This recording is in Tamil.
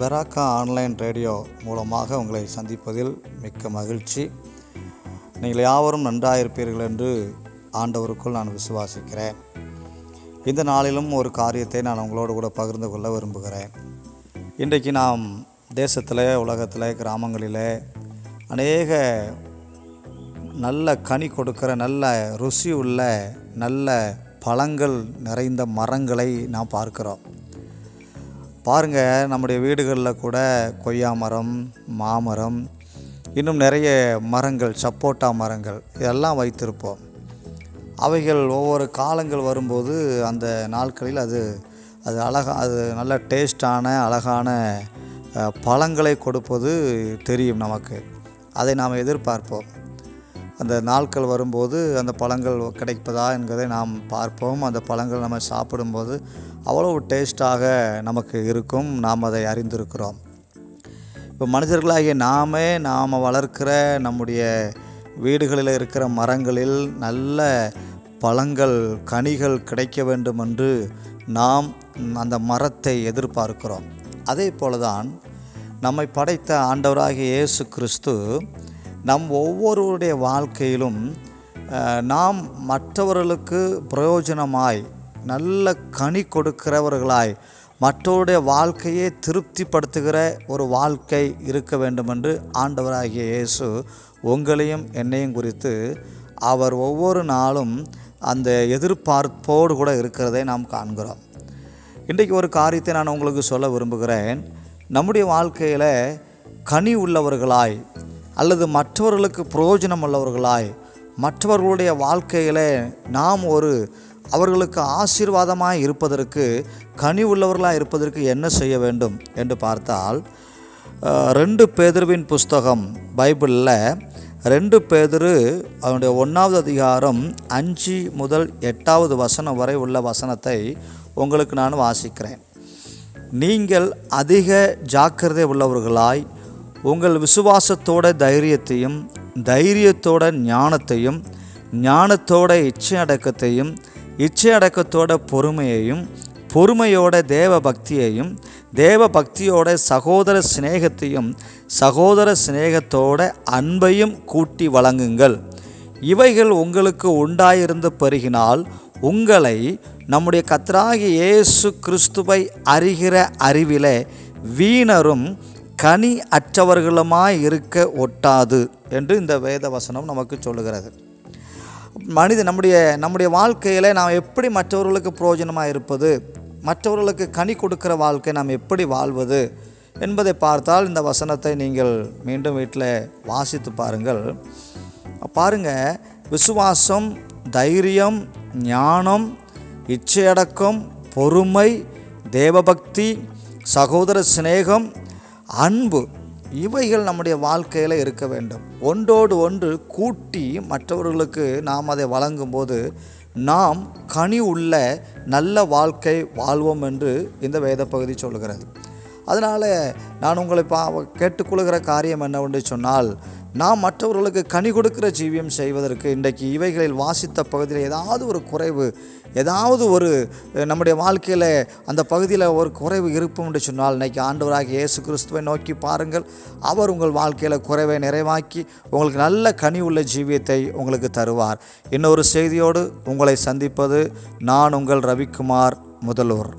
பெராக்கா ஆன்லைன் ரேடியோ மூலமாக உங்களை சந்திப்பதில் மிக்க மகிழ்ச்சி. நீங்கள் யாவரும் நன்றாயிருப்பீர்கள் என்று ஆண்டவருக்குள் நான் விசுவாசிக்கிறேன். இந்த நாளிலும் ஒரு காரியத்தை நான் உங்களோடு கூட பகிர்ந்து கொள்ள விரும்புகிறேன். இன்றைக்கு நாம் தேசத்தில் உலகத்தில் கிராமங்களில் அநேக நல்ல கனி கொடுக்கிற நல்ல ருசி உள்ள நல்ல பழங்கள் நிறைந்த மரங்களை நாம் பார்க்கிறோம். பாருங்கள் நம்முடைய வீடுகளில் கூட கொய்யா மரம் மாமரம் இன்னும் நிறைய மரங்கள் சப்போட்டா மரங்கள் இதெல்லாம் வைத்திருப்போம். அவைகள் ஒவ்வொரு காலங்கள் வரும்போது அந்த நாட்களில் அது அது அழகா அது நல்ல டேஸ்டான அழகான பழங்களை கொடுப்பது தெரியும் நமக்கு. அதை நாம் எதிர்பார்ப்போம். அந்த நாட்கள் வரும்போது அந்த பழங்கள் கிடைப்பதா என்பதை நாம் பார்ப்போம். அந்த பழங்கள் நம்ம சாப்பிடும்போது அவ்வளவு டேஸ்ட்டாக நமக்கு இருக்கும். நாம் அதை அறிந்திருக்கிறோம். இப்போ மனிதர்களாகிய நாமே நாம் வளர்க்கிற நம்முடைய வீடுகளில் இருக்கிற மரங்களில் நல்ல பழங்கள் கனிகள் கிடைக்க வேண்டும் என்று நாம் அந்த மரத்தை எதிர்பார்க்கிறோம். அதே போல தான் நம்மை படைத்த ஆண்டவராகிய இயேசு கிறிஸ்து நம் ஒவ்வொருவருடைய வாழ்க்கையிலும் நாம் மற்றவர்களுக்கு பிரயோஜனமாய் நல்ல கனி கொடுக்கிறவர்களாய் மற்றவருடைய வாழ்க்கையை திருப்திப்படுத்துகிற ஒரு வாழ்க்கை இருக்க வேண்டும் என்று ஆண்டவராகிய இயேசு உங்களையும் என்னையும் குறித்து அவர் ஒவ்வொரு நாளும் அந்த எதிர்பார்ப்போடு கூட இருக்கிறதை நாம் காண்கிறோம். இன்றைக்கு ஒரு காரியத்தை நான் உங்களுக்கு சொல்ல விரும்புகிறேன். நம்முடைய வாழ்க்கையில் கனி உள்ளவர்களாய் அல்லது மற்றவர்களுக்கு பிரயோஜனம் உள்ளவர்களாய் மற்றவர்களுடைய வாழ்க்கையில் நாம் ஒரு அவர்களுக்கு ஆசீர்வாதமாக இருப்பதற்கு கனி உள்ளவர்களாக இருப்பதற்கு என்ன செய்ய வேண்டும் என்று பார்த்தால் ரெண்டு பேதருவின் புஸ்தகம் பைபிளில் ரெண்டு பேதரு அவனுடைய ஒன்றாவது அதிகாரம் அஞ்சு முதல் எட்டாவது வசனம் வரை உள்ள வசனத்தை உங்களுக்கு நான் வாசிக்கிறேன். நீங்கள் அதிக ஜாக்கிரதை உள்ளவர்களாய் உங்கள் விசுவாசத்தோட தைரியத்தையும் தைரியத்தோட ஞானத்தையும் ஞானத்தோட இச்சை அடக்கத்தையும் இச்சை அடக்கத்தோட பொறுமையையும் பொறுமையோட தேவ பக்தியையும் தேவ பக்தியோட சகோதர சிநேகத்தையும் சகோதர சிநேகத்தோட அன்பையும் கூட்டி வழங்குங்கள். இவைகள் உங்களுக்கு உண்டாயிருந்து பெருகினால் உங்களை நம்முடைய கத்தராகிய இயேசு கிறிஸ்துவை அறிகிற அறிவிலே வீணரும் கனி அற்றவர்களுமாய் இருக்க ஒட்டாது என்று இந்த வேத வசனம் நமக்கு சொல்லுகிறது. மனித நம்முடைய நம்முடைய வாழ்க்கையில் நாம் எப்படி மற்றவர்களுக்கு பிரயோஜனமாக இருப்பது மற்றவர்களுக்கு கனி கொடுக்கிற வாழ்க்கை நாம் எப்படி வாழ்வது என்பதை பார்த்தால் இந்த வசனத்தை நீங்கள் மீண்டும் வீட்டில் வாசித்து பாருங்கள். பாருங்க விசுவாசம் தைரியம் ஞானம் இச்சையடக்கம் பொறுமை தேவபக்தி சகோதர சிநேகம் அன்பு இவைகள் நம்முடைய வாழ்க்கையில் இருக்க வேண்டும். ஒன்றோடு ஒன்று கூட்டி மற்றவர்களுக்கு நாம் அதை வழங்கும்போது நாம் கனி உள்ள நல்ல வாழ்க்கை வாழ்வோம் என்று இந்த வேத பகுதி சொல்கிறது அதனால் நான் உங்களை பா கேட்டுக்கொள்கிற காரியம் என்னவென்று சொன்னால் நாம் மற்றவர்களுக்கு கனி கொடுக்கிற ஜீவியம் செய்வதற்கு இன்றைக்கு இவைகளில் வாசித்த பகுதியில் ஏதாவது ஒரு குறைவு ஏதாவது ஒரு நம்முடைய வாழ்க்கையில் அந்த பகுதியில் ஒரு குறைவு இருக்கும் என்று சொன்னால் இன்றைக்கி ஆண்டவராக இயேசு கிறிஸ்துவை நோக்கி பாருங்கள். அவர் உங்கள் வாழ்க்கையில் குறைவை நிறைவாக்கி உங்களுக்கு நல்ல கனி உள்ள ஜீவியத்தை உங்களுக்கு தருவார். இன்னொரு செய்தியோடு உங்களை சந்திப்பது நான் உங்கள் ரவிக்குமார் முதல்வர்.